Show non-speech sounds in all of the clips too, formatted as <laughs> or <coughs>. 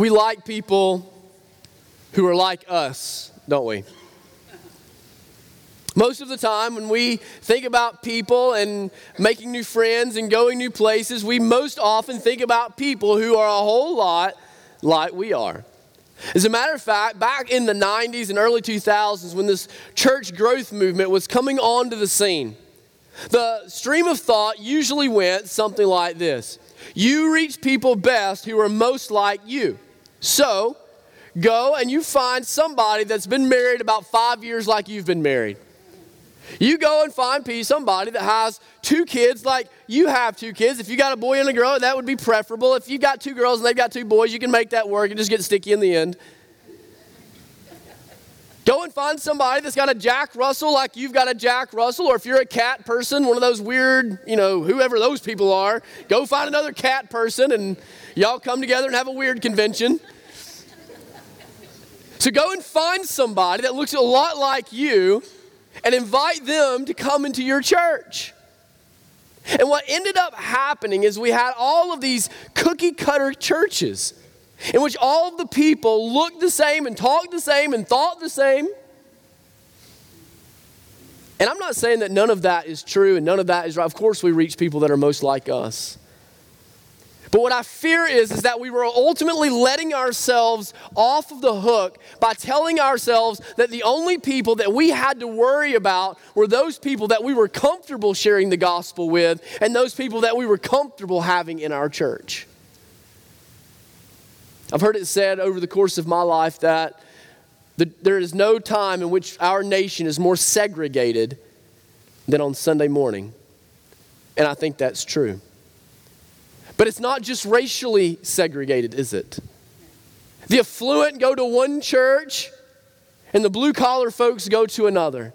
We like people who are like us, don't we? Most of the time, when we think about people and making new friends and going new places, we most often think about people who are a whole lot like we are. As a matter of fact, back in the 90s and early 2000s, when this church growth movement was coming onto the scene, the stream of thought usually went something like this You reach people best who are most like you. So, go and you find somebody that's been married about five years like you've been married. You go and find somebody that has two kids like you have two kids. If you got a boy and a girl, that would be preferable. If you got two girls and they've got two boys, you can make that work and just get sticky in the end. Go and find somebody that's got a Jack Russell like you've got a Jack Russell, or if you're a cat person, one of those weird, you know, whoever those people are, go find another cat person and y'all come together and have a weird convention. So go and find somebody that looks a lot like you and invite them to come into your church. And what ended up happening is we had all of these cookie cutter churches in which all of the people looked the same and talked the same and thought the same. And I'm not saying that none of that is true and none of that is right. Of course, we reach people that are most like us. But what I fear is, is that we were ultimately letting ourselves off of the hook by telling ourselves that the only people that we had to worry about were those people that we were comfortable sharing the gospel with and those people that we were comfortable having in our church. I've heard it said over the course of my life that the, there is no time in which our nation is more segregated than on Sunday morning. And I think that's true. But it's not just racially segregated, is it? The affluent go to one church, and the blue collar folks go to another.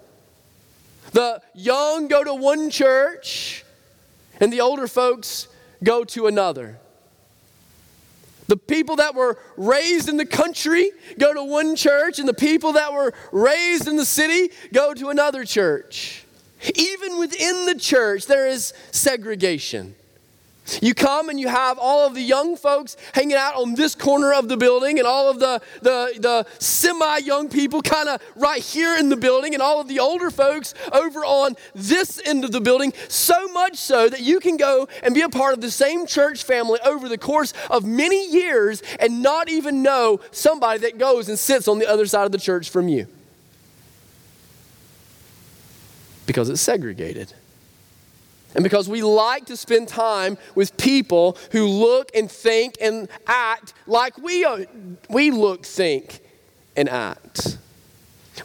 The young go to one church, and the older folks go to another. The people that were raised in the country go to one church, and the people that were raised in the city go to another church. Even within the church, there is segregation. You come and you have all of the young folks hanging out on this corner of the building, and all of the, the, the semi young people kind of right here in the building, and all of the older folks over on this end of the building. So much so that you can go and be a part of the same church family over the course of many years and not even know somebody that goes and sits on the other side of the church from you. Because it's segregated and because we like to spend time with people who look and think and act like we, are, we look, think, and act.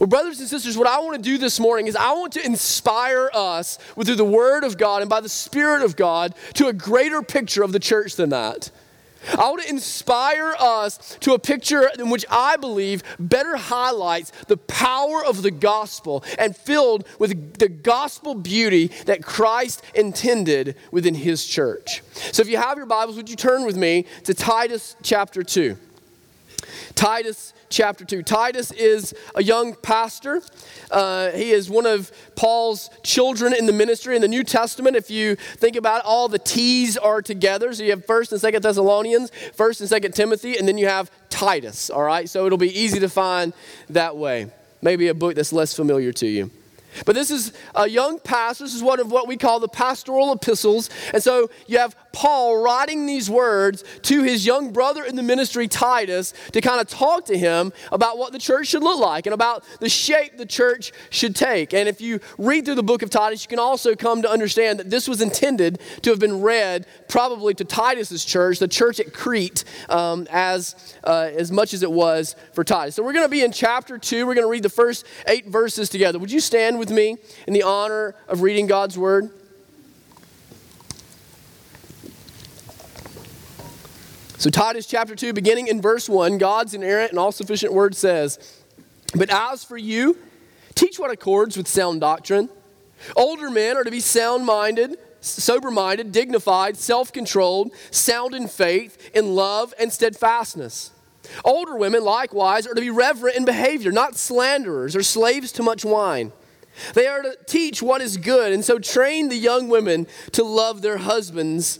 Well, brothers and sisters, what I want to do this morning is I want to inspire us through the Word of God and by the Spirit of God to a greater picture of the church than that. I want to inspire us to a picture in which I believe better highlights the power of the gospel and filled with the gospel beauty that Christ intended within his church. So if you have your Bibles, would you turn with me to Titus chapter 2? Titus chapter 2. Titus is a young pastor. Uh, he is one of Paul's children in the ministry in the New Testament. If you think about it, all the T's are together. So you have 1st and 2nd Thessalonians, 1st and 2nd Timothy, and then you have Titus, all right? So it'll be easy to find that way. Maybe a book that's less familiar to you. But this is a young pastor. This is one of what we call the pastoral epistles. And so you have Paul writing these words to his young brother in the ministry, Titus, to kind of talk to him about what the church should look like and about the shape the church should take. And if you read through the book of Titus, you can also come to understand that this was intended to have been read probably to Titus's church, the church at Crete, um, as, uh, as much as it was for Titus. So we're going to be in chapter 2. We're going to read the first eight verses together. Would you stand with me in the honor of reading God's word? So, Titus chapter 2, beginning in verse 1, God's inerrant and all sufficient word says, But as for you, teach what accords with sound doctrine. Older men are to be sound minded, sober minded, dignified, self controlled, sound in faith, in love, and steadfastness. Older women, likewise, are to be reverent in behavior, not slanderers or slaves to much wine. They are to teach what is good, and so train the young women to love their husbands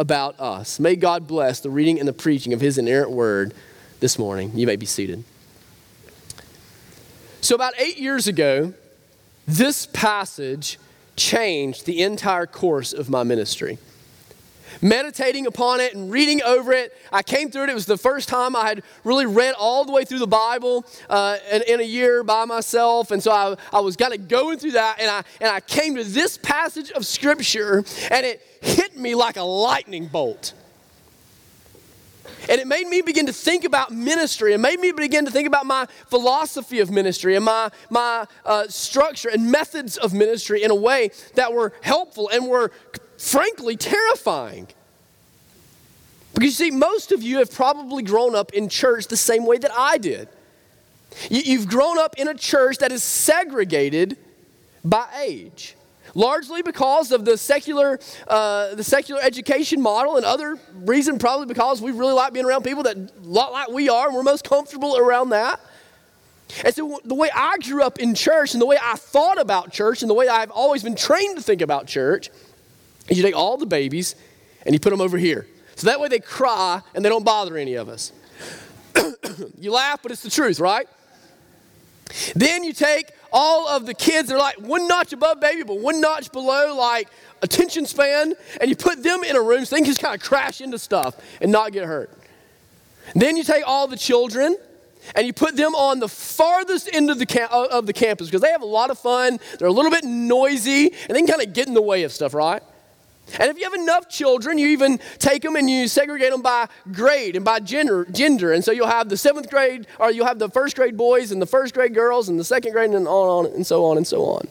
about us. May God bless the reading and the preaching of His inerrant word this morning. You may be seated. So, about eight years ago, this passage changed the entire course of my ministry. Meditating upon it and reading over it, I came through it. It was the first time I had really read all the way through the Bible uh, in, in, a year by myself. And so I, I was kind of going through that, and I, and I came to this passage of Scripture, and it hit me like a lightning bolt. And it made me begin to think about ministry. It made me begin to think about my philosophy of ministry and my, my uh, structure and methods of ministry in a way that were helpful and were, frankly, terrifying. Because you see, most of you have probably grown up in church the same way that I did. You, have grown up in a church that is segregated by age largely because of the secular, uh, the secular education model, and other reason probably because we really like being around people that lot like we are, and we're most comfortable around that. And so the way I grew up in church, and the way I thought about church, and the way I've always been trained to think about church, is you take all the babies and you put them over here. So that way they cry and they don't bother any of us. <coughs> you laugh, but it's the truth, right? Then you take all of the kids, they're like one notch above baby, but one notch below like attention span, and you put them in a room so they can just kind of crash into stuff and not get hurt. Then you take all the children and you put them on the farthest end of the, cam- of the campus because they have a lot of fun, they're a little bit noisy, and they can kind of get in the way of stuff, right? And if you have enough children, you even take them and you segregate them by grade and by gender. gender. And so you'll have the seventh grade, or you'll have the first grade boys and the first grade girls and the second grade and on, on and so on and so on.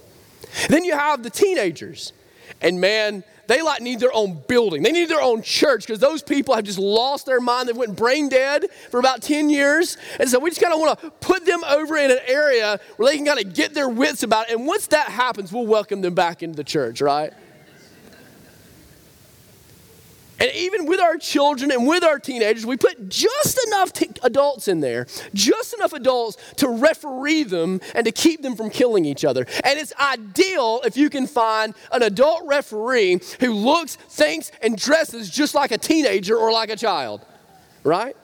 Then you have the teenagers. And man, they like need their own building. They need their own church because those people have just lost their mind. They went brain dead for about 10 years. And so we just kind of want to put them over in an area where they can kind of get their wits about it. And once that happens, we'll welcome them back into the church, right? And even with our children and with our teenagers, we put just enough t- adults in there, just enough adults to referee them and to keep them from killing each other. And it's ideal if you can find an adult referee who looks, thinks, and dresses just like a teenager or like a child, right?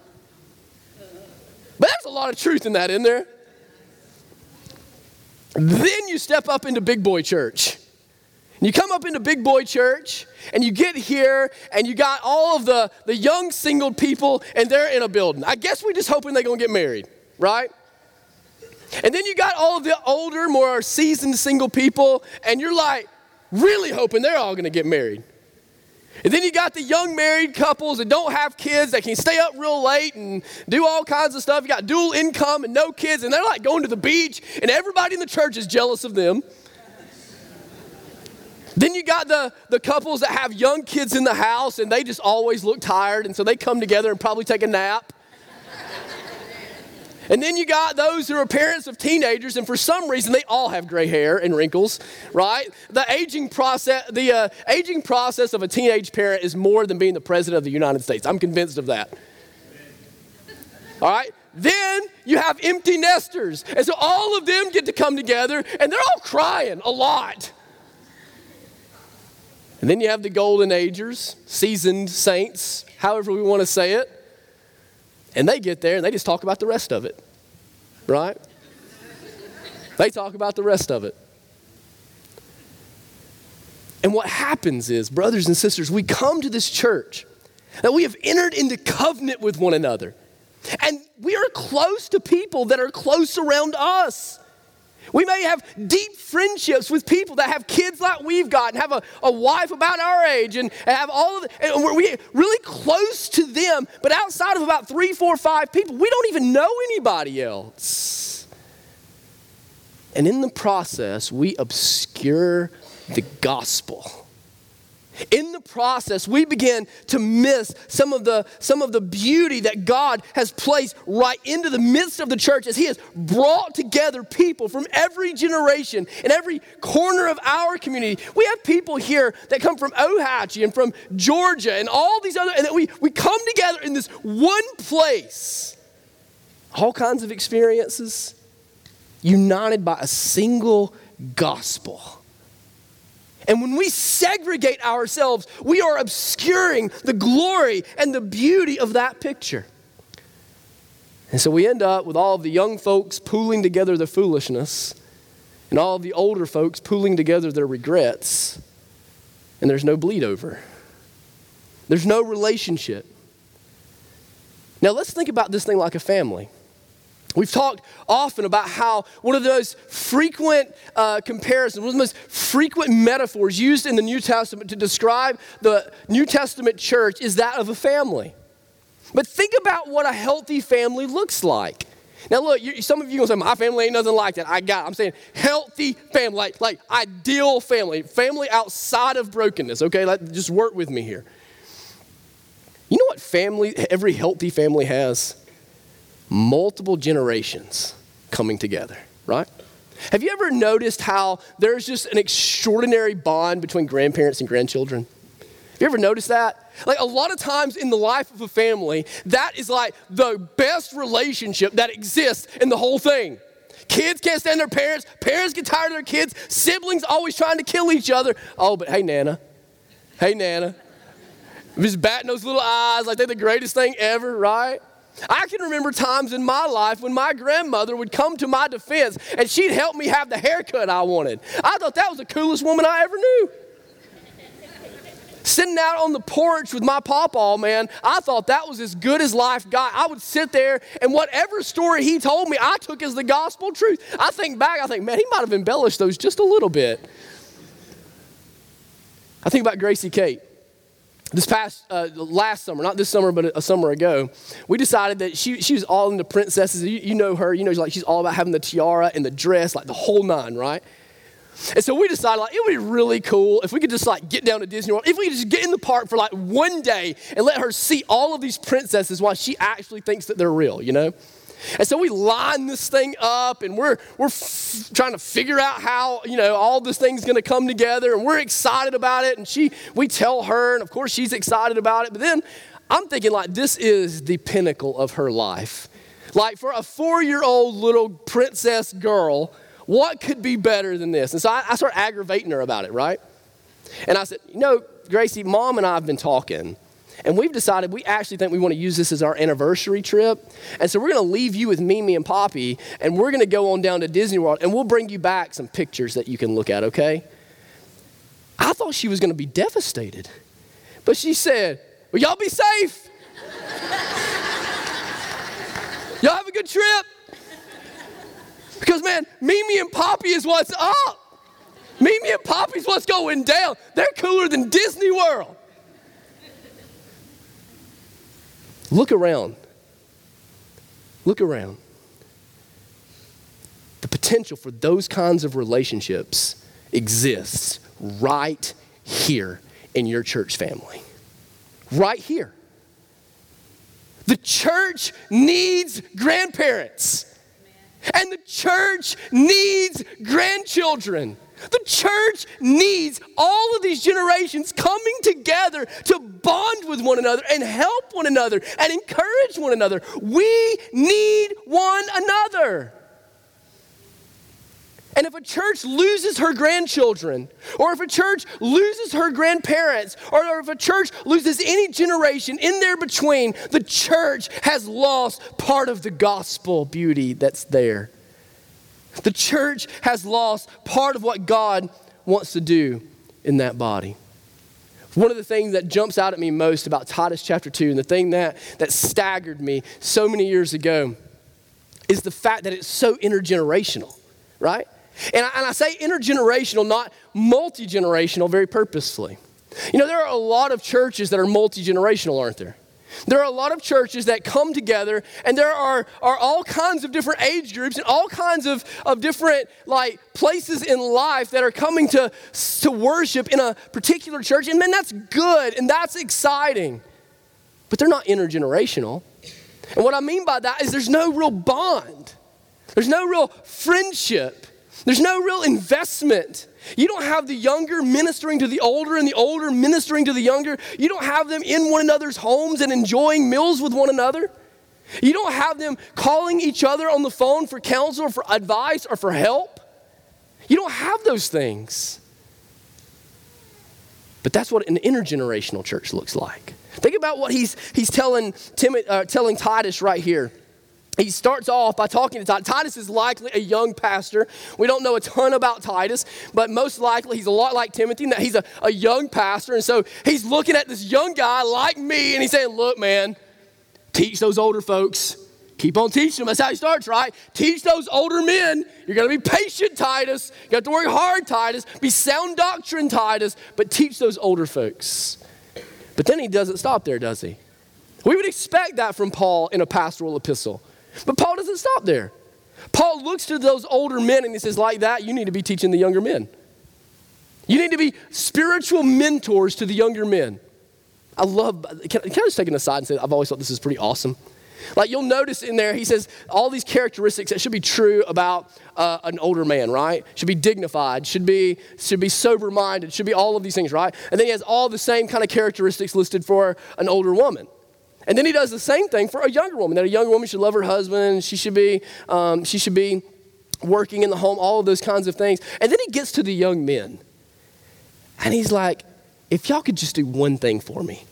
But there's a lot of truth in that, in there. Then you step up into big boy church. You come up into big boy church and you get here and you got all of the, the young single people and they're in a building. I guess we're just hoping they're going to get married, right? And then you got all of the older, more seasoned single people and you're like really hoping they're all going to get married. And then you got the young married couples that don't have kids that can stay up real late and do all kinds of stuff. You got dual income and no kids, and they're like going to the beach, and everybody in the church is jealous of them. Then you got the, the couples that have young kids in the house and they just always look tired, and so they come together and probably take a nap. and then you got those who are parents of teenagers, and for some reason they all have gray hair and wrinkles, right? The aging process, the uh, aging process of a teenage parent is more than being the president of the United States. I'm convinced of that. All right? Then you have empty nesters. And so all of them get to come together and they're all crying a lot. And then you have the golden agers, seasoned saints, however we want to say it. And they get there and they just talk about the rest of it, right? they talk about the rest of it. And what happens is, brothers and sisters, we come to this church that we have entered into covenant with one another. And we are close to people that are close around us. We may have deep friendships with people that have kids like we've got and have a, a wife about our age and, and have all of the, and we're we really close to them, but outside of about three, four, five people, we don't even know anybody else. And in the process, we obscure the gospel. In the process, we begin to miss some of, the, some of the beauty that God has placed right into the midst of the church as He has brought together people from every generation and every corner of our community. We have people here that come from Ohatchee and from Georgia and all these other, and that we, we come together in this one place. All kinds of experiences, united by a single gospel. And when we segregate ourselves, we are obscuring the glory and the beauty of that picture. And so we end up with all of the young folks pooling together their foolishness and all of the older folks pooling together their regrets. And there's no bleed over, there's no relationship. Now let's think about this thing like a family. We've talked often about how one of those frequent uh, comparisons, one of the most frequent metaphors used in the New Testament to describe the New Testament church is that of a family. But think about what a healthy family looks like. Now, look, you, some of you gonna say, my family ain't nothing like that. I got it. I'm saying healthy family, like, like ideal family, family outside of brokenness, okay? Like, just work with me here. You know what family, every healthy family has? Multiple generations coming together, right? Have you ever noticed how there's just an extraordinary bond between grandparents and grandchildren? Have you ever noticed that? Like a lot of times in the life of a family, that is like the best relationship that exists in the whole thing. Kids can't stand their parents, parents get tired of their kids, siblings always trying to kill each other. Oh, but hey, Nana. Hey, Nana. Just batting those little eyes like they're the greatest thing ever, right? I can remember times in my life when my grandmother would come to my defense and she'd help me have the haircut I wanted. I thought that was the coolest woman I ever knew. Sitting out on the porch with my pawpaw, man, I thought that was as good as life got. I would sit there and whatever story he told me, I took as the gospel truth. I think back, I think, man, he might have embellished those just a little bit. I think about Gracie Kate this past uh, last summer, not this summer, but a, summer ago, we decided that she, she was all into princesses. You, you know her, you know, she's like she's all about having the tiara and the dress, like the whole nine, right? And so we decided like it would be really cool if we could just like get down to Disney World, if we could just get in the park for like one day and let her see all of these princesses while she actually thinks that they're real, you know? And so we line this thing up and we're, we're f- trying to figure out how, you know, all this thing's going to come together and we're excited about it. And she, we tell her, and of course she's excited about it. But then I'm thinking like this is the pinnacle of her life. Like for a four year old little princess girl, what could be better than this? And so I, I start aggravating her about it, right? And I said, you know, Gracie, mom and I have been talking. And we've decided we actually think we want to use this as our anniversary trip. And so we're going to leave you with Mimi and Poppy, and we're going to go on down to Disney World, and we'll bring you back some pictures that you can look at, okay? I thought she was going to be devastated. But she said, Well, y'all be safe. <laughs> y'all have a good trip. Because, man, Mimi and Poppy is what's up. Mimi and Poppy's what's going down. They're cooler than Disney World. Look around. Look around. The potential for those kinds of relationships exists right here in your church family. Right here. The church needs grandparents. And the church needs grandchildren. The church needs all of these generations coming together to bond with one another and help one another and encourage one another. We need one another. And if a church loses her grandchildren, or if a church loses her grandparents, or if a church loses any generation in there between, the church has lost part of the gospel beauty that's there. The church has lost part of what God wants to do in that body. One of the things that jumps out at me most about Titus chapter 2, and the thing that, that staggered me so many years ago, is the fact that it's so intergenerational, right? And I, and I say intergenerational, not multi generational, very purposefully. You know, there are a lot of churches that are multi generational, aren't there? There are a lot of churches that come together, and there are, are all kinds of different age groups and all kinds of, of different like places in life that are coming to, to worship in a particular church. And man, that's good and that's exciting. But they're not intergenerational. And what I mean by that is there's no real bond, there's no real friendship, there's no real investment. You don't have the younger ministering to the older and the older ministering to the younger. You don't have them in one another's homes and enjoying meals with one another. You don't have them calling each other on the phone for counsel or for advice or for help. You don't have those things. But that's what an intergenerational church looks like. Think about what he's, he's telling, Tim, uh, telling Titus right here he starts off by talking to Titus. Titus is likely a young pastor. We don't know a ton about Titus, but most likely he's a lot like Timothy, that he's a, a young pastor. And so he's looking at this young guy like me, and he's saying, Look, man, teach those older folks. Keep on teaching them. That's how he starts, right? Teach those older men. You're going to be patient, Titus. You got to work hard, Titus. Be sound doctrine, Titus. But teach those older folks. But then he doesn't stop there, does he? We would expect that from Paul in a pastoral epistle. But Paul doesn't stop there. Paul looks to those older men and he says, like that, you need to be teaching the younger men. You need to be spiritual mentors to the younger men. I love, can, can I just take an aside and say, I've always thought this is pretty awesome. Like you'll notice in there, he says all these characteristics that should be true about uh, an older man, right? Should be dignified, should be should be sober minded, should be all of these things, right? And then he has all the same kind of characteristics listed for an older woman. And then he does the same thing for a younger woman, that a younger woman should love her husband, she should be, um, she should be working in the home, all of those kinds of things. And then he gets to the young men. And he's like, if y'all could just do one thing for me,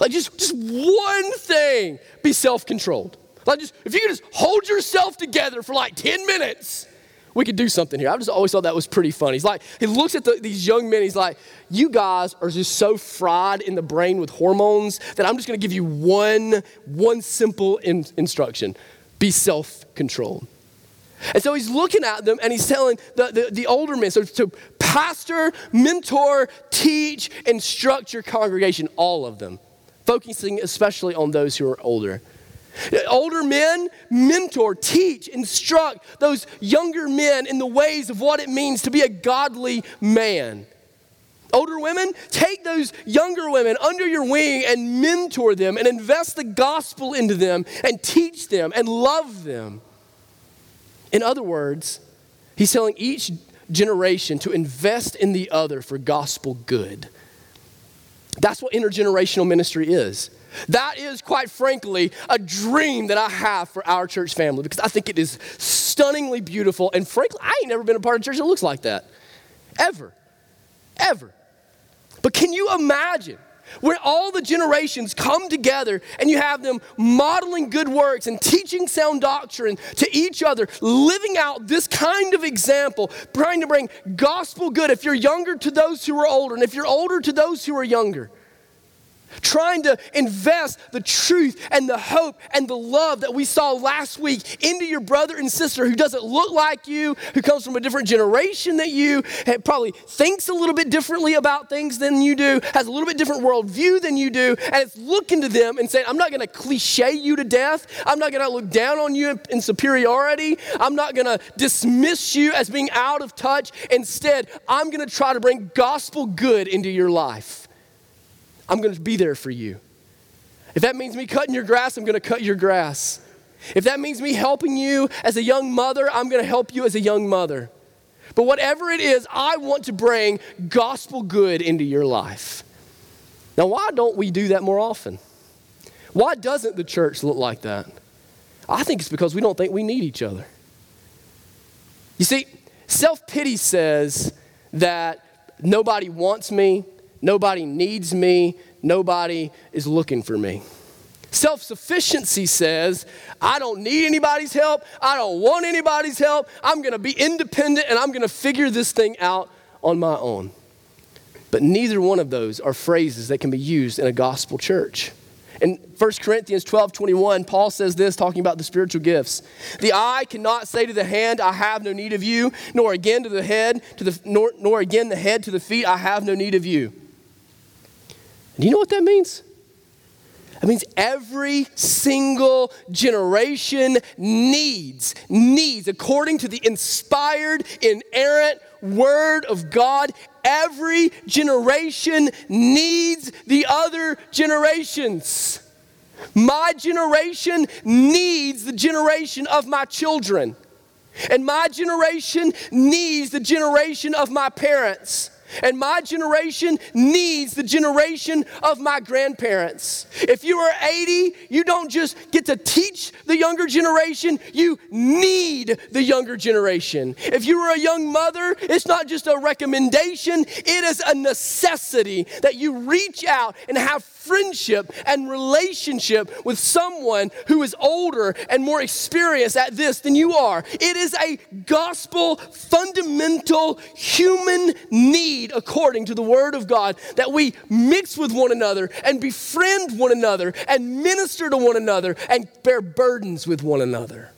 like just, just one thing, be self-controlled. Like just, if you could just hold yourself together for like 10 minutes, we could do something here. I've just always thought that was pretty funny. He's like, he looks at the, these young men, he's like, you guys are just so fried in the brain with hormones that I'm just gonna give you one, one simple in, instruction be self controlled. And so he's looking at them and he's telling the, the, the, older men, so to pastor, mentor, teach, instruct your congregation, all of them, focusing especially on those who are older. Older men mentor, teach, instruct those younger men in the ways of what it means to be a godly man. Older women, take those younger women under your wing and mentor them and invest the gospel into them and teach them and love them. In other words, he's telling each generation to invest in the other for gospel good. That's what intergenerational ministry is. That is, quite frankly, a dream that I have for our church family because I think it is stunningly beautiful. And frankly, I ain't never been a part of a church that looks like that. Ever. Ever. But can you imagine when all the generations come together and you have them modeling good works and teaching sound doctrine to each other, living out this kind of example, trying to bring gospel good if you're younger to those who are older, and if you're older to those who are younger? Trying to invest the truth and the hope and the love that we saw last week into your brother and sister who doesn't look like you, who comes from a different generation than you, probably thinks a little bit differently about things than you do, has a little bit different worldview than you do, and it's looking to them and saying, I'm not gonna cliche you to death. I'm not gonna look down on you in superiority. I'm not gonna dismiss you as being out of touch. Instead, I'm gonna try to bring gospel good into your life. I'm going to be there for you. If that means me cutting your grass, I'm going to cut your grass. If that means me helping you as a young mother, I'm going to help you as a young mother. But whatever it is, I want to bring gospel good into your life. Now, why don't we do that more often? Why doesn't the church look like that? I think it's because we don't think we need each other. You see, self pity says that nobody wants me, Nobody needs me. Nobody is looking for me. Self sufficiency says, I don't need anybody's help. I don't want anybody's help. I'm going to be independent and I'm going to figure this thing out on my own. But neither one of those are phrases that can be used in a gospel church. In 1 Corinthians 12 21, Paul says this, talking about the spiritual gifts. The eye cannot say to the hand, I have no need of you, nor again to the head, to the, nor, nor again the head to the feet, I have no need of you. Do you know what that means? That means every single generation needs, needs, according to the inspired, inerrant word of God, every generation needs the other generations. My generation needs the generation of my children. And my generation needs the generation of my parents. And my generation needs the generation of my grandparents. If you are 80, you don't just get to teach the younger generation, you need the younger generation. If you are a young mother, it's not just a recommendation, it is a necessity that you reach out and have friendship and relationship with someone who is older and more experienced at this than you are. It is a gospel, fundamental human need, according to the Word of God, that we mix with one another and befriend one another and minister to one another and bear burdens with one another.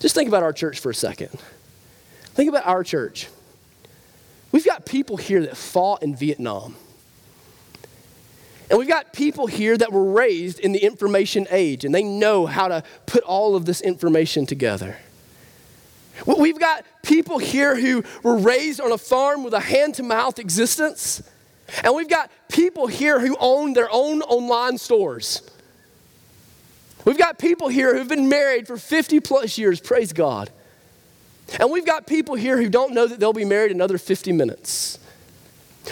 Just think about our church for a second. Think about our church. We've got people here that fought in Vietnam. And we've got people here that were raised in the information age and they know how to put all of this information together. We've got people here who were raised on a farm with a hand to mouth existence. And we've got people here who own their own online stores. We've got people here who've been married for 50 plus years, praise God. And we've got people here who don't know that they'll be married another 50 minutes.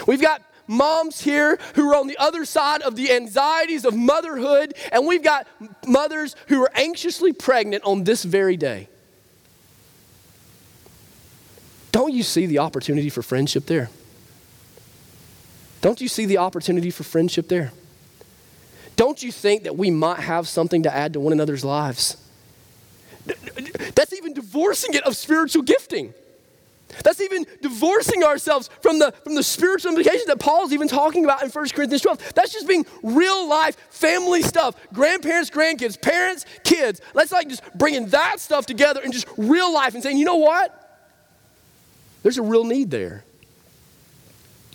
We've got moms here who are on the other side of the anxieties of motherhood, and we've got mothers who are anxiously pregnant on this very day. Don't you see the opportunity for friendship there? Don't you see the opportunity for friendship there? Don't you think that we might have something to add to one another's lives? That's even divorcing it of spiritual gifting. That's even divorcing ourselves from the, from the spiritual implications that Paul's even talking about in 1 Corinthians 12. That's just being real life family stuff. Grandparents, grandkids, parents, kids. Let's like just bringing that stuff together and just real life and saying, you know what? There's a real need there.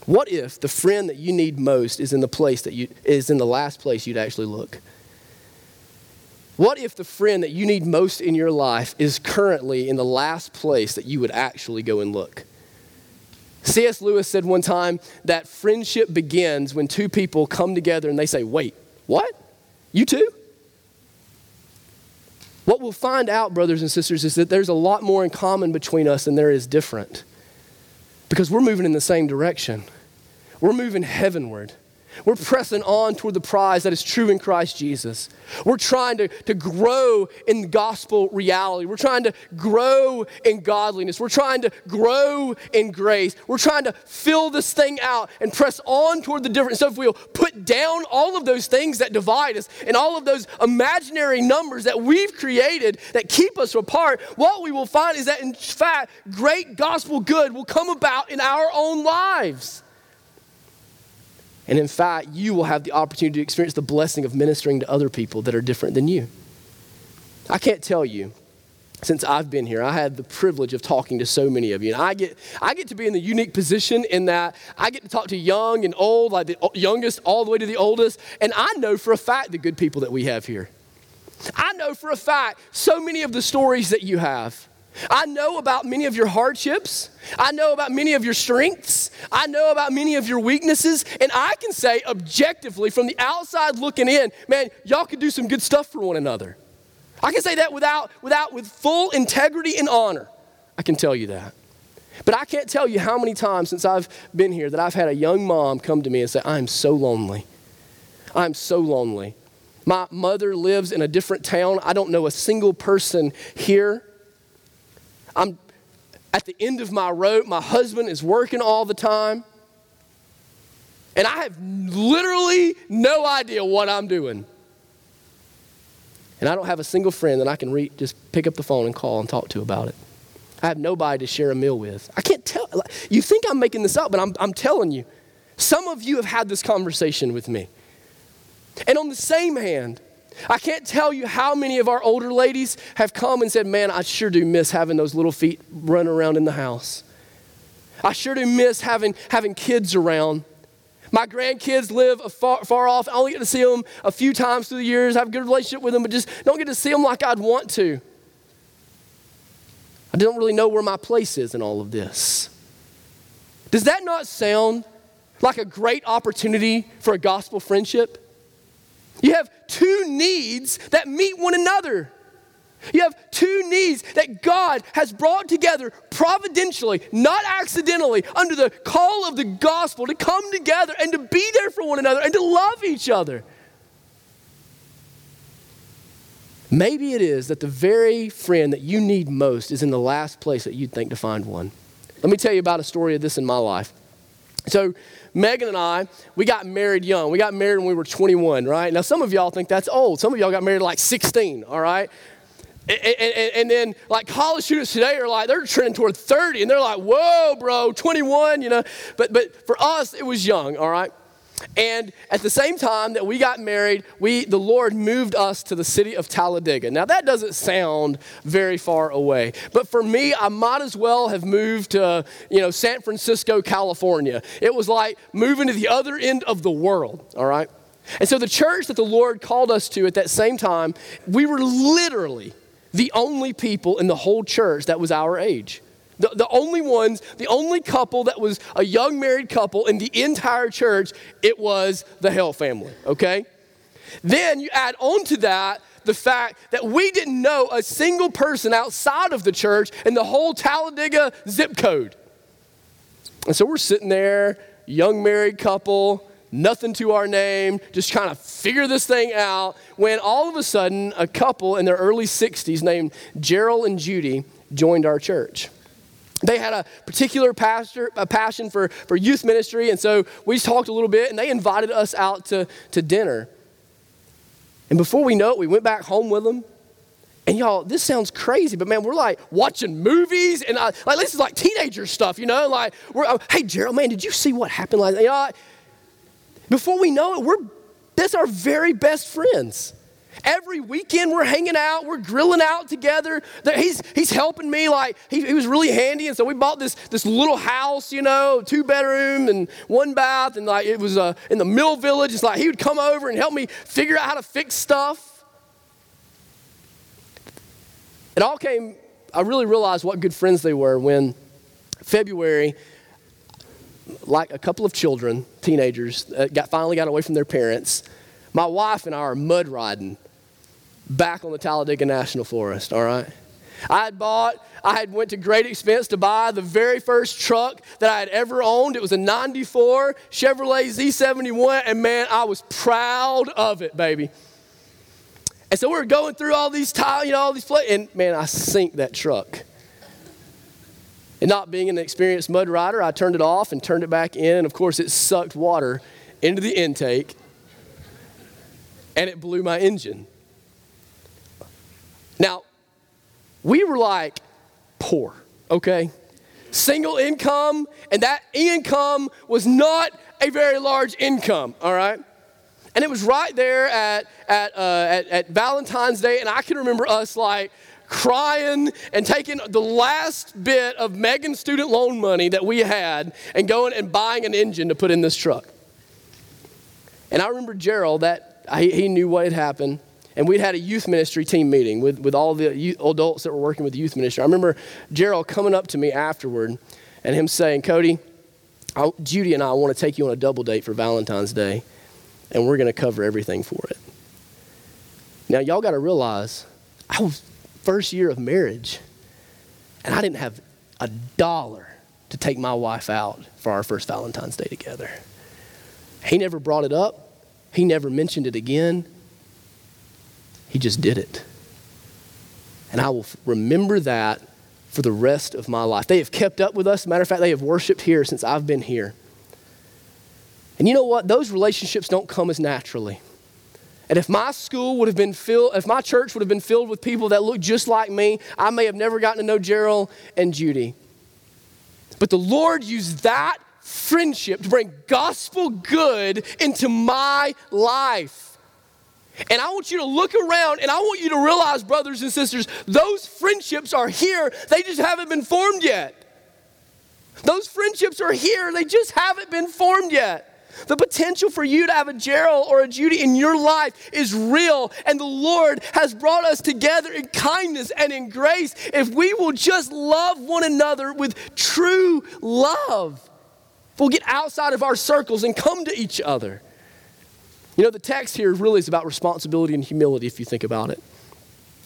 What if the friend that you need most is in the place that you is in the last place you'd actually look? What if the friend that you need most in your life is currently in the last place that you would actually go and look? C.S. Lewis said one time that friendship begins when two people come together and they say, Wait, what? You too? What we'll find out, brothers and sisters, is that there's a lot more in common between us than there is different. Because we're moving in the same direction, we're moving heavenward. We're pressing on toward the prize that is true in Christ Jesus. We're trying to, to grow in gospel reality. We're trying to grow in godliness. We're trying to grow in grace. We're trying to fill this thing out and press on toward the different. So if we'll put down all of those things that divide us and all of those imaginary numbers that we've created that keep us apart, what we will find is that in fact, great gospel good will come about in our own lives. And in fact, you will have the opportunity to experience the blessing of ministering to other people that are different than you. I can't tell you, since I've been here, I had the privilege of talking to so many of you. And I get, I get to be in the unique position in that I get to talk to young and old, like the youngest all the way to the oldest. And I know for a fact the good people that we have here. I know for a fact so many of the stories that you have. I know about many of your hardships. I know about many of your strengths. I know about many of your weaknesses. And I can say objectively, from the outside looking in, man, y'all could do some good stuff for one another. I can say that without, without with full integrity and honor. I can tell you that. But I can't tell you how many times since I've been here that I've had a young mom come to me and say, I'm so lonely. I'm so lonely. My mother lives in a different town. I don't know a single person here. I'm at the end of my rope. My husband is working all the time. And I have literally no idea what I'm doing. And I don't have a single friend that I can re- just pick up the phone and call and talk to about it. I have nobody to share a meal with. I can't tell. You think I'm making this up, but I'm, I'm telling you. Some of you have had this conversation with me. And on the same hand, I can't tell you how many of our older ladies have come and said, Man, I sure do miss having those little feet run around in the house. I sure do miss having, having kids around. My grandkids live far, far off. I only get to see them a few times through the years. I have a good relationship with them, but just don't get to see them like I'd want to. I don't really know where my place is in all of this. Does that not sound like a great opportunity for a gospel friendship? You have two needs that meet one another. You have two needs that God has brought together providentially, not accidentally, under the call of the gospel to come together and to be there for one another and to love each other. Maybe it is that the very friend that you need most is in the last place that you'd think to find one. Let me tell you about a story of this in my life. So, Megan and I, we got married young. We got married when we were 21, right? Now, some of y'all think that's old. Some of y'all got married like 16, all right? And, and, and, then, like, college students today are like, they're trending toward 30, and they're like, whoa, bro, 21, you know? But, but for us, it was young, all right? And at the same time that we got married, we, the Lord moved us to the city of Talladega. Now, that doesn't sound very far away, but for me, I might as well have moved to, you know, San Francisco, California. It was like moving to the other end of the world, all right? And so, the church that the Lord called us to at that same time, we were literally the only people in the whole church that was our age. The, the only ones, the only couple that was a young married couple in the entire church, it was the Hale family, okay? Then you add on to that the fact that we didn't know a single person outside of the church in the whole Talladega zip code. And so we're sitting there, young married couple, nothing to our name, just trying to figure this thing out, when all of a sudden a couple in their early 60s named Gerald and Judy joined our church they had a particular pastor, a passion for, for youth ministry, and so we just talked a little bit, and they invited us out to, to dinner. And before we know it, we went back home with them. And y'all, this sounds crazy, but man, we're like watching movies, and I, like this is like teenager stuff, you know. Like, we're, uh, hey Gerald, man, did you see what happened? Like, know, before we know it, we're that's our very best friends. Every weekend we're hanging out, we're grilling out together. He's, he's helping me, like, he, he was really handy. And so we bought this, this little house, you know, two bedroom and one bath. And like, it was uh, in the mill village. It's like he would come over and help me figure out how to fix stuff. It all came, I really realized what good friends they were when February, like a couple of children, teenagers, uh, got, finally got away from their parents. My wife and I are mud riding back on the Talladega National Forest, all right? I had bought, I had went to great expense to buy the very first truck that I had ever owned. It was a 94 Chevrolet Z71, and man, I was proud of it, baby. And so we were going through all these tiles, you know, all these, fl- and man, I sink that truck. And not being an experienced mud rider, I turned it off and turned it back in, and of course, it sucked water into the intake, and it blew my engine. Now, we were like poor, okay? Single income, and that income was not a very large income, all right? And it was right there at, at, uh, at, at Valentine's Day, and I can remember us like crying and taking the last bit of Megan's student loan money that we had and going and buying an engine to put in this truck. And I remember Gerald that he, he knew what had happened and we'd had a youth ministry team meeting with, with all the adults that were working with the youth ministry. I remember Gerald coming up to me afterward and him saying, Cody, I, Judy and I want to take you on a double date for Valentine's Day, and we're going to cover everything for it. Now, y'all got to realize, I was first year of marriage, and I didn't have a dollar to take my wife out for our first Valentine's Day together. He never brought it up. He never mentioned it again. He just did it. And I will remember that for the rest of my life. They have kept up with us. Matter of fact, they have worshiped here since I've been here. And you know what? Those relationships don't come as naturally. And if my school would have been filled, if my church would have been filled with people that looked just like me, I may have never gotten to know Gerald and Judy. But the Lord used that friendship to bring gospel good into my life. And I want you to look around and I want you to realize, brothers and sisters, those friendships are here. They just haven't been formed yet. Those friendships are here. They just haven't been formed yet. The potential for you to have a Gerald or a Judy in your life is real, and the Lord has brought us together in kindness and in grace if we will just love one another with true love. We'll get outside of our circles and come to each other. You know, the text here really is about responsibility and humility if you think about it.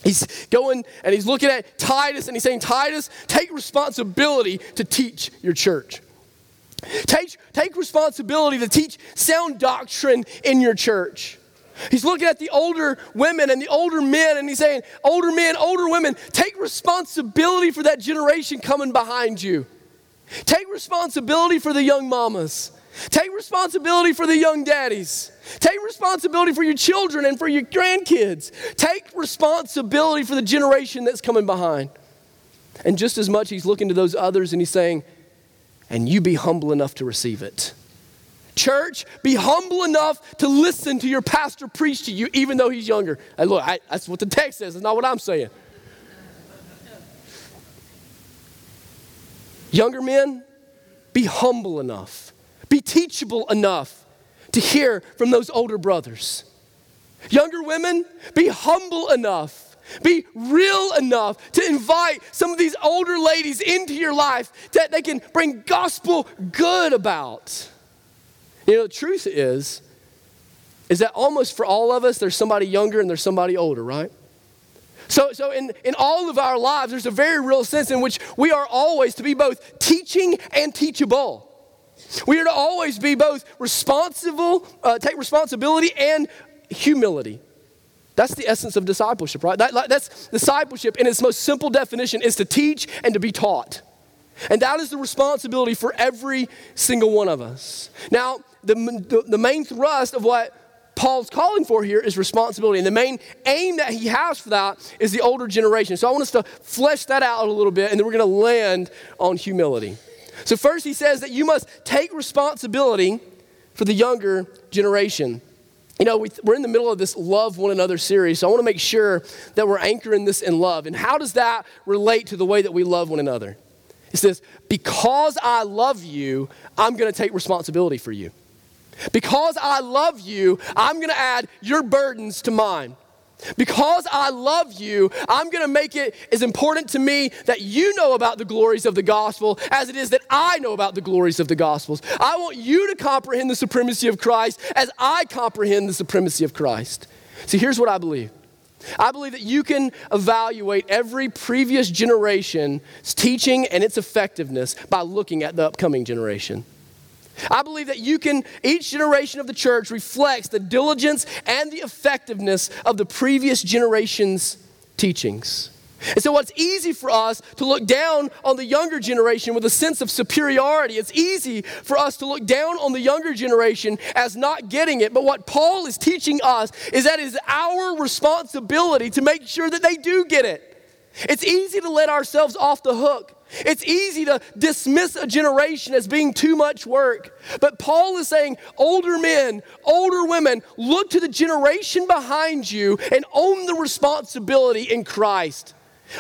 He's going and he's looking at Titus and he's saying, Titus, take responsibility to teach your church. Take, take responsibility to teach sound doctrine in your church. He's looking at the older women and the older men, and he's saying, Older men, older women, take responsibility for that generation coming behind you. Take responsibility for the young mamas. Take responsibility for the young daddies. Take responsibility for your children and for your grandkids. Take responsibility for the generation that's coming behind. And just as much, he's looking to those others and he's saying, and you be humble enough to receive it. Church, be humble enough to listen to your pastor preach to you, even though he's younger. And look, I, that's what the text says, it's not what I'm saying. Younger men, be humble enough, be teachable enough to hear from those older brothers. Younger women, be humble enough be real enough to invite some of these older ladies into your life that they can bring gospel good about. You know, the truth is, is that almost for all of us, there's somebody younger and there's somebody older, right? So, so in, in all of our lives, there's a very real sense in which we are always to be both teaching and teachable. We are to always be both responsible, uh, take responsibility and humility. That's the essence of discipleship, right? That, that's discipleship in its most simple definition is to teach and to be taught. And that is the responsibility for every single one of us. Now, the, the, the main thrust of what Paul's calling for here is responsibility. And the main aim that he has for that is the older generation. So I want us to flesh that out a little bit, and then we're going to land on humility. So, first, he says that you must take responsibility for the younger generation. You know, we, are in the middle of this Love One Another series, so I want to make sure that we're anchoring this in love. And how does that relate to the way that we love one another? It says, Because I love you, I'm going to take responsibility for you. Because I love you, I'm going to add your burdens to mine. Because I love you, I'm going to make it as important to me that you know about the glories of the gospel as it is that I know about the glories of the gospels. I want you to comprehend the supremacy of Christ as I comprehend the supremacy of Christ. See, here's what I believe. I believe that you can evaluate every previous generation's teaching and its effectiveness by looking at the upcoming generation. I believe that you can, each generation of the church reflects the diligence and the effectiveness of the previous generation's teachings. And so, what's easy for us to look down on the younger generation with a sense of superiority. It's easy for us to look down on the younger generation as not getting it. But what Paul is teaching us is that it is our responsibility to make sure that they do get it. It's easy to let ourselves off the hook it's easy to dismiss a generation as being too much work. But Paul is saying, older men, older women, look to the generation behind you and own the responsibility in Christ.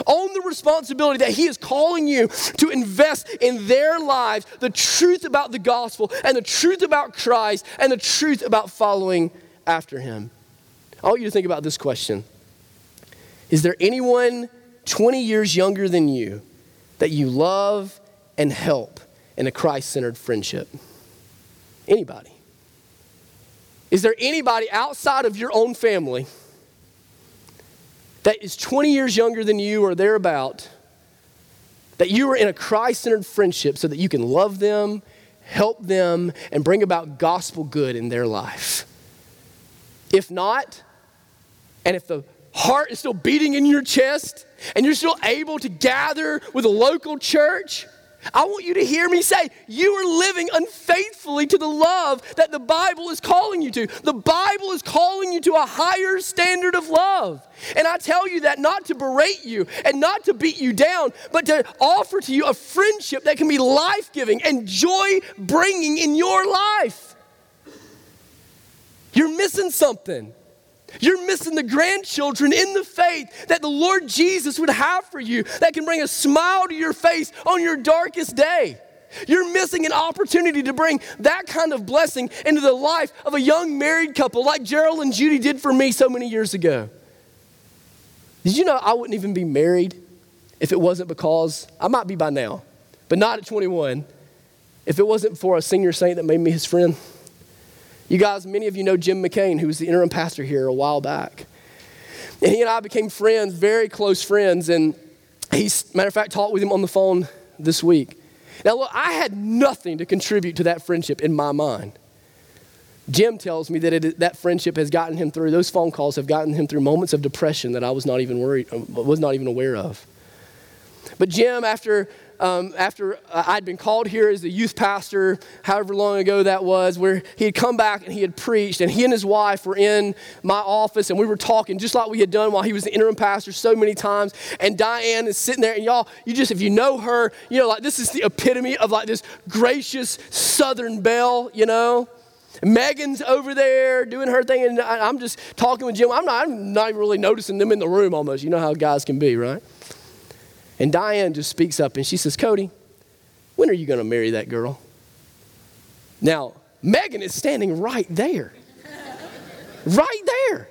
Own the responsibility that He is calling you to invest in their lives the truth about the gospel and the truth about Christ and the truth about following after Him. I want you to think about this question Is there anyone 20 years younger than you that you love and help in a Christ centered friendship? Anybody? Is there anybody outside of your own family that is 20 years younger than you or thereabout that you are in a Christ centered friendship so that you can love them, help them, and bring about gospel good in their life? If not, and if the heart is still beating in your chest and you're still able to gather with a local church, I want you to hear me say, you are living unfaithfully to the love that the Bible is calling you to. The Bible is calling you to a higher standard of love. And I tell you that not to berate you and not to beat you down, but to offer to you a friendship that can be life giving and joy bringing in your life. You're missing something. You're missing the grandchildren in the faith that the Lord Jesus would have for you that can bring a smile to your face on your darkest day. You're missing an opportunity to bring that kind of blessing into the life of a young married couple like Gerald and Judy did for me so many years ago. Did you know I wouldn't even be married if it wasn't because I might be by now, but not at 21, if it wasn't for a senior saint that made me his friend? You guys, many of you know Jim McCain, who was the interim pastor here a while back. And he and I became friends, very close friends. And he's, matter of fact, talked with him on the phone this week. Now, look, I had nothing to contribute to that friendship in my mind. Jim tells me that it, that friendship has gotten him through, those phone calls have gotten him through moments of depression that I was not even worried, was not even aware of. But Jim, after um, after I'd been called here as the youth pastor, however long ago that was, where he had come back and he had preached, and he and his wife were in my office, and we were talking just like we had done while he was the interim pastor so many times. And Diane is sitting there, and y'all, you just, if you know her, you know, like this is the epitome of like this gracious Southern belle, you know? Megan's over there doing her thing, and I'm just talking with Jim. I'm not, I'm not even really noticing them in the room almost. You know how guys can be, right? And Diane just speaks up and she says, Cody, when are you going to marry that girl? Now, Megan is standing right there. right there.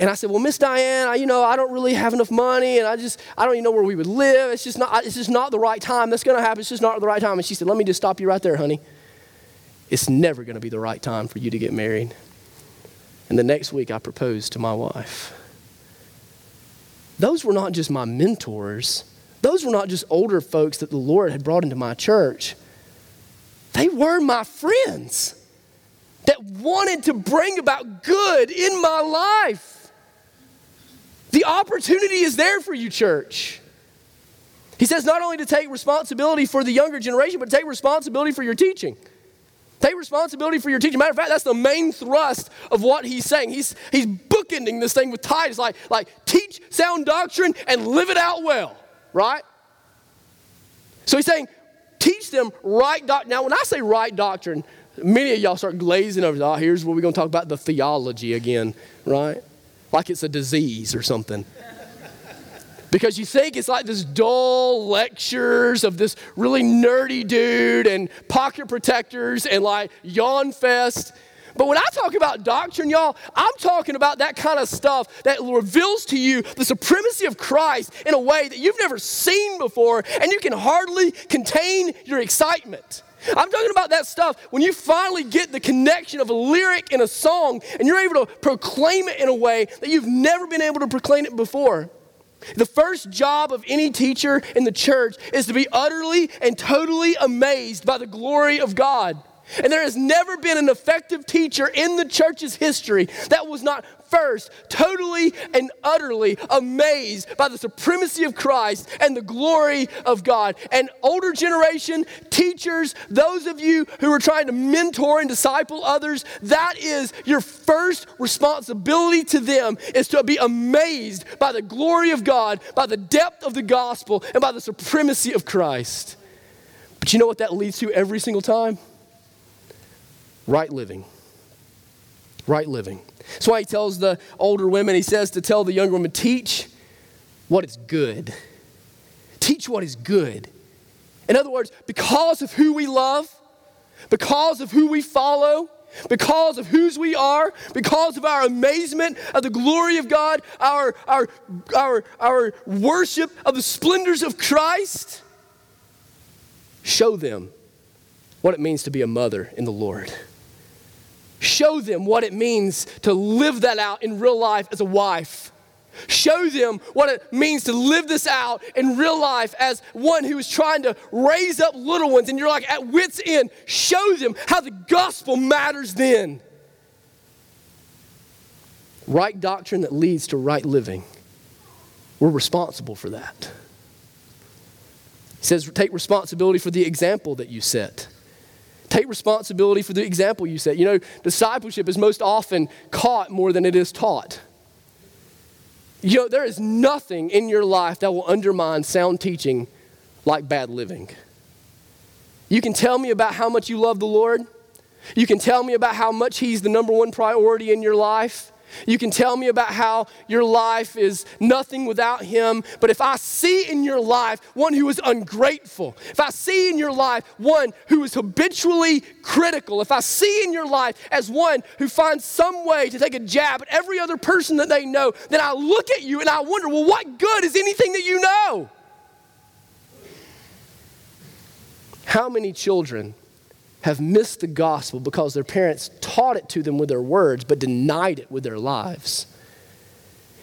And I said, well, Miss Diane, I, you know, I don't really have enough money and I just, I don't even know where we would live. It's just not, it's just not the right time. That's going to happen. It's just not the right time. And she said, let me just stop you right there, honey. It's never going to be the right time for you to get married. And the next week I proposed to my wife those were not just my mentors, those were not just older folks that the Lord had brought into my church. They were my friends that wanted to bring about good in my life. The opportunity is there for you, church. He says not only to take responsibility for the younger generation, but take responsibility for your teaching. Take responsibility for your teaching. Matter of fact, that's the main thrust of what he's saying. He's, he's bookending this thing with Titus, like, like teach sound doctrine and live it out well, right? So he's saying, teach them right doctrine. Now, when I say right doctrine, many of y'all start glazing over, oh, here's where we're going to talk about the theology again, right? Like it's a disease or something because you think it's like this dull lectures of this really nerdy dude and pocket protectors and like yawn fest. But when I talk about doctrine, y'all, I'm talking about that kind of stuff that reveals to you the supremacy of Christ in a way that you've never seen before and you can hardly contain your excitement. I'm talking about that stuff when you finally get the connection of a lyric in a song and you're able to proclaim it in a way that you've never been able to proclaim it before. The first job of any teacher in the church is to be utterly and totally amazed by the glory of God. And there has never been an effective teacher in the church's history that was not first totally and utterly amazed by the supremacy of Christ and the glory of God. And older generation, teachers, those of you who are trying to mentor and disciple others, that is your first responsibility to them is to be amazed by the glory of God, by the depth of the gospel, and by the supremacy of Christ. But you know what that leads to every single time? Right living. Right living. That's why he tells the older women, he says to tell the younger women, teach what is good. Teach what is good. In other words, because of who we love, because of who we follow, because of whose we are, because of our amazement of the glory of God, our, our, our, our worship of the splendors of Christ, show them what it means to be a mother in the Lord. Show them what it means to live that out in real life as a wife. Show them what it means to live this out in real life as one who is trying to raise up little ones and you're like at wits' end. Show them how the gospel matters then. Right doctrine that leads to right living. We're responsible for that. He says, take responsibility for the example that you set. Take responsibility for the example you set. You know, discipleship is most often caught more than it is taught. You know, there is nothing in your life that will undermine sound teaching like bad living. You can tell me about how much you love the Lord. You can tell me about how much He's the number one priority in your life. You can tell me about how your life is nothing without Him. But if I see in your life one who is ungrateful, if I see in your life one who is habitually critical, if I see in your life as one who finds some way to take a jab at every other person that they know, then I look at you and I wonder, well, what good is anything that you know? How many children have missed the gospel because their parents taught it to them with their words but denied it with their lives?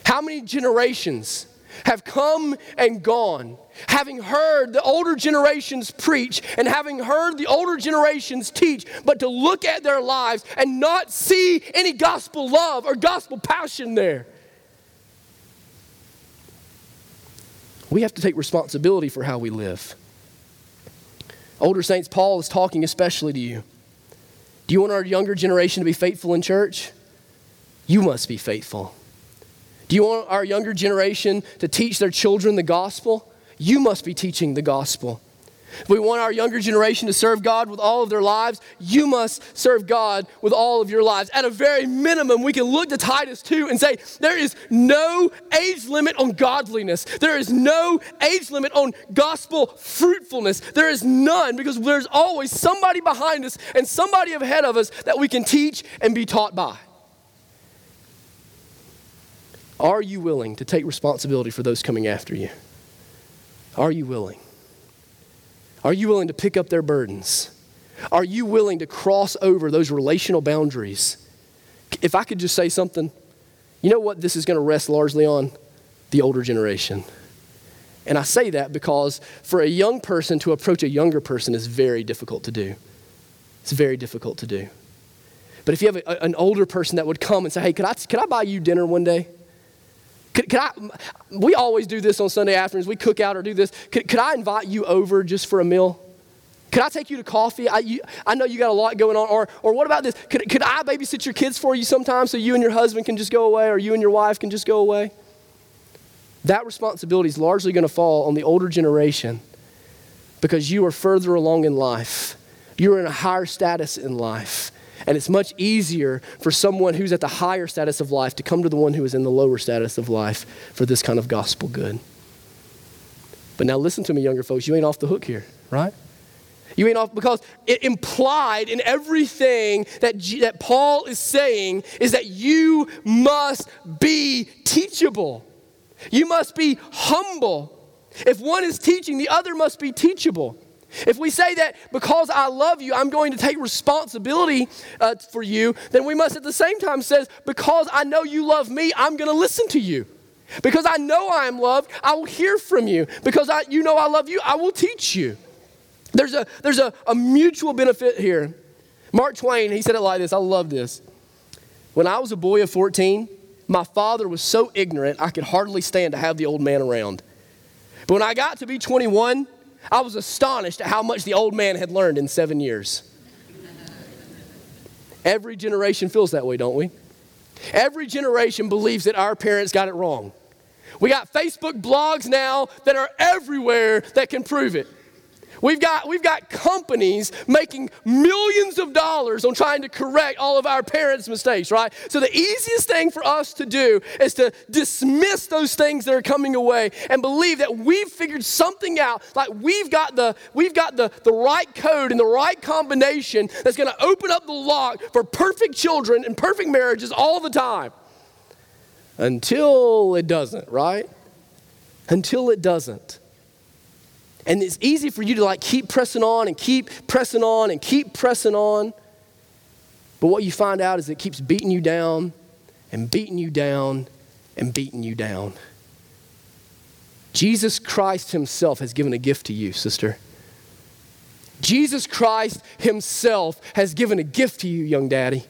How many generations have come and gone, having heard the older generations preach and having heard the older generations teach, but to look at their lives and not see any gospel love or gospel passion there? We have to take responsibility for how we live. Older saints, Paul is talking especially to you. Do you want our younger generation to be faithful in church? You must be faithful. Do you want our younger generation to teach their children the gospel? You must be teaching the gospel. If we want our younger generation to serve God with all of their lives, you must serve God with all of your lives. At a very minimum, we can look to Titus 2 and say, there is no age limit on godliness. There is no age limit on gospel fruitfulness. There is none because there's always somebody behind us and somebody ahead of us that we can teach and be taught by. Are you willing to take responsibility for those coming after you? Are you willing? Are you willing to pick up their burdens? Are you willing to cross over those relational boundaries? If I could just say something, you know what this is going to rest largely on? The older generation. And I say that because for a young person to approach a younger person is very difficult to do. It's very difficult to do. But if you have a, an older person that would come and say, hey, could I, could I buy you dinner one day? Could, could, I, we always do this on Sunday afternoons. We cook out or do this. Could, could I invite you over just for a meal? Could I take you to coffee? I, you, I know you got a lot going on. Or, or what about this? Could, could I babysit your kids for you sometime so you and your husband can just go away or you and your wife can just go away? That responsibility is largely going to fall on the older generation because you are further along in life. You're in a higher status in life. And it's much easier for someone who's at the higher status of life to come to the one who is in the lower status of life for this kind of gospel good. But now listen to me, younger folks, you ain't off the hook here, right? You ain't off because it implied in everything that, G, that Paul is saying is that you must be teachable. You must be humble. If one is teaching, the other must be teachable. If we say that because I love you, I'm going to take responsibility uh, for you, then we must at the same time says because I know you love me, I'm going to listen to you. Because I know I am loved, I will hear from you. Because I, you know I love you, I will teach you. There's a, there's a, a mutual benefit here. Mark Twain, he said it like this. I love this. When I was a boy of 14, my father was so ignorant I could hardly stand to have the old man around. But when I got to be 21, I was astonished at how much the old man had learned in seven years. Every generation feels that way, don't we? Every generation believes that our parents got it wrong. We got Facebook blogs now that are everywhere that can prove it. We've got, we've got companies making millions of dollars on trying to correct all of our parents' mistakes, right? So the easiest thing for us to do is to dismiss those things that are coming away and believe that we've figured something out, like we've got the, we've got the, the right code and the right combination that's gonna open up the lock for perfect children and perfect marriages all the time. Until it doesn't, right? Until it doesn't. And it's easy for you to like keep pressing on and keep pressing on and keep pressing on. But what you find out is it keeps beating you down and beating you down and beating you down. Jesus Christ Himself has given a gift to you, sister. Jesus Christ Himself has given a gift to you, young daddy.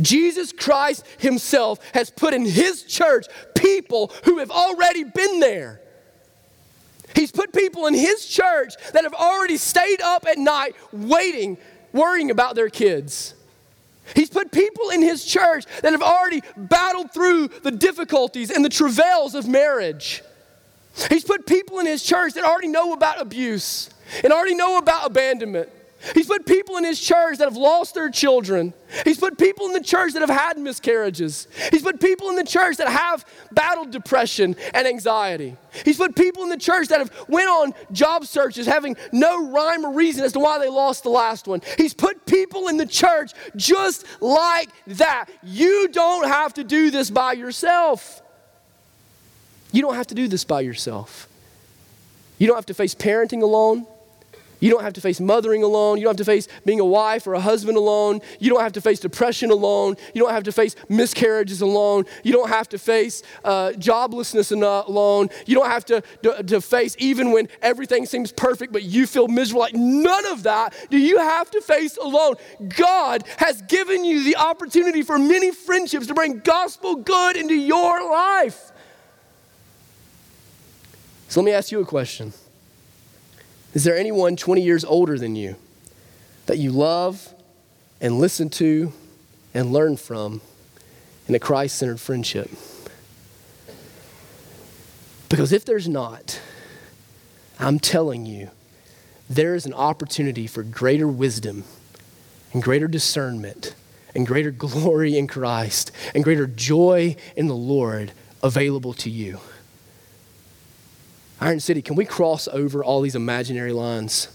Jesus Christ Himself has put in His church people who have already been there. He's put people in his church that have already stayed up at night waiting, worrying about their kids. He's put people in his church that have already battled through the difficulties and the travails of marriage. He's put people in his church that already know about abuse and already know about abandonment He's put people in his church that have lost their children. He's put people in the church that have had miscarriages. He's put people in the church that have battled depression and anxiety. He's put people in the church that have went on job searches having no rhyme or reason as to why they lost the last one. He's put people in the church just like that. You don't have to do this by yourself. You don't have to do this by yourself. You don't have to face parenting alone. You don't have to face mothering alone. You don't have to face being a wife or a husband alone. You don't have to face depression alone. You don't have to face miscarriages alone. You don't have to face uh, joblessness alone. You don't have to, to, to face even when everything seems perfect, but you feel miserable. Like none of that do you have to face alone. God has given you the opportunity for many friendships to bring gospel good into your life. So let me ask you a question. Is there anyone 20 years older than you that you love and listen to and learn from in a Christ centered friendship? Because if there's not, I'm telling you, there is an opportunity for greater wisdom and greater discernment and greater <laughs> glory in Christ and greater joy in the Lord available to you. Iron City, can we cross over all these imaginary lines?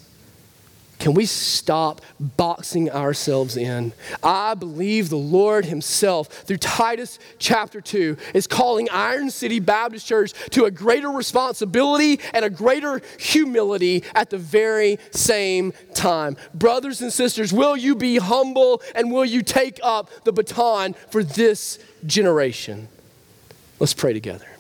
Can we stop boxing ourselves in? I believe the Lord Himself, through Titus chapter 2, is calling Iron City Baptist Church to a greater responsibility and a greater humility at the very same time. Brothers and sisters, will you be humble and will you take up the baton for this generation? Let's pray together.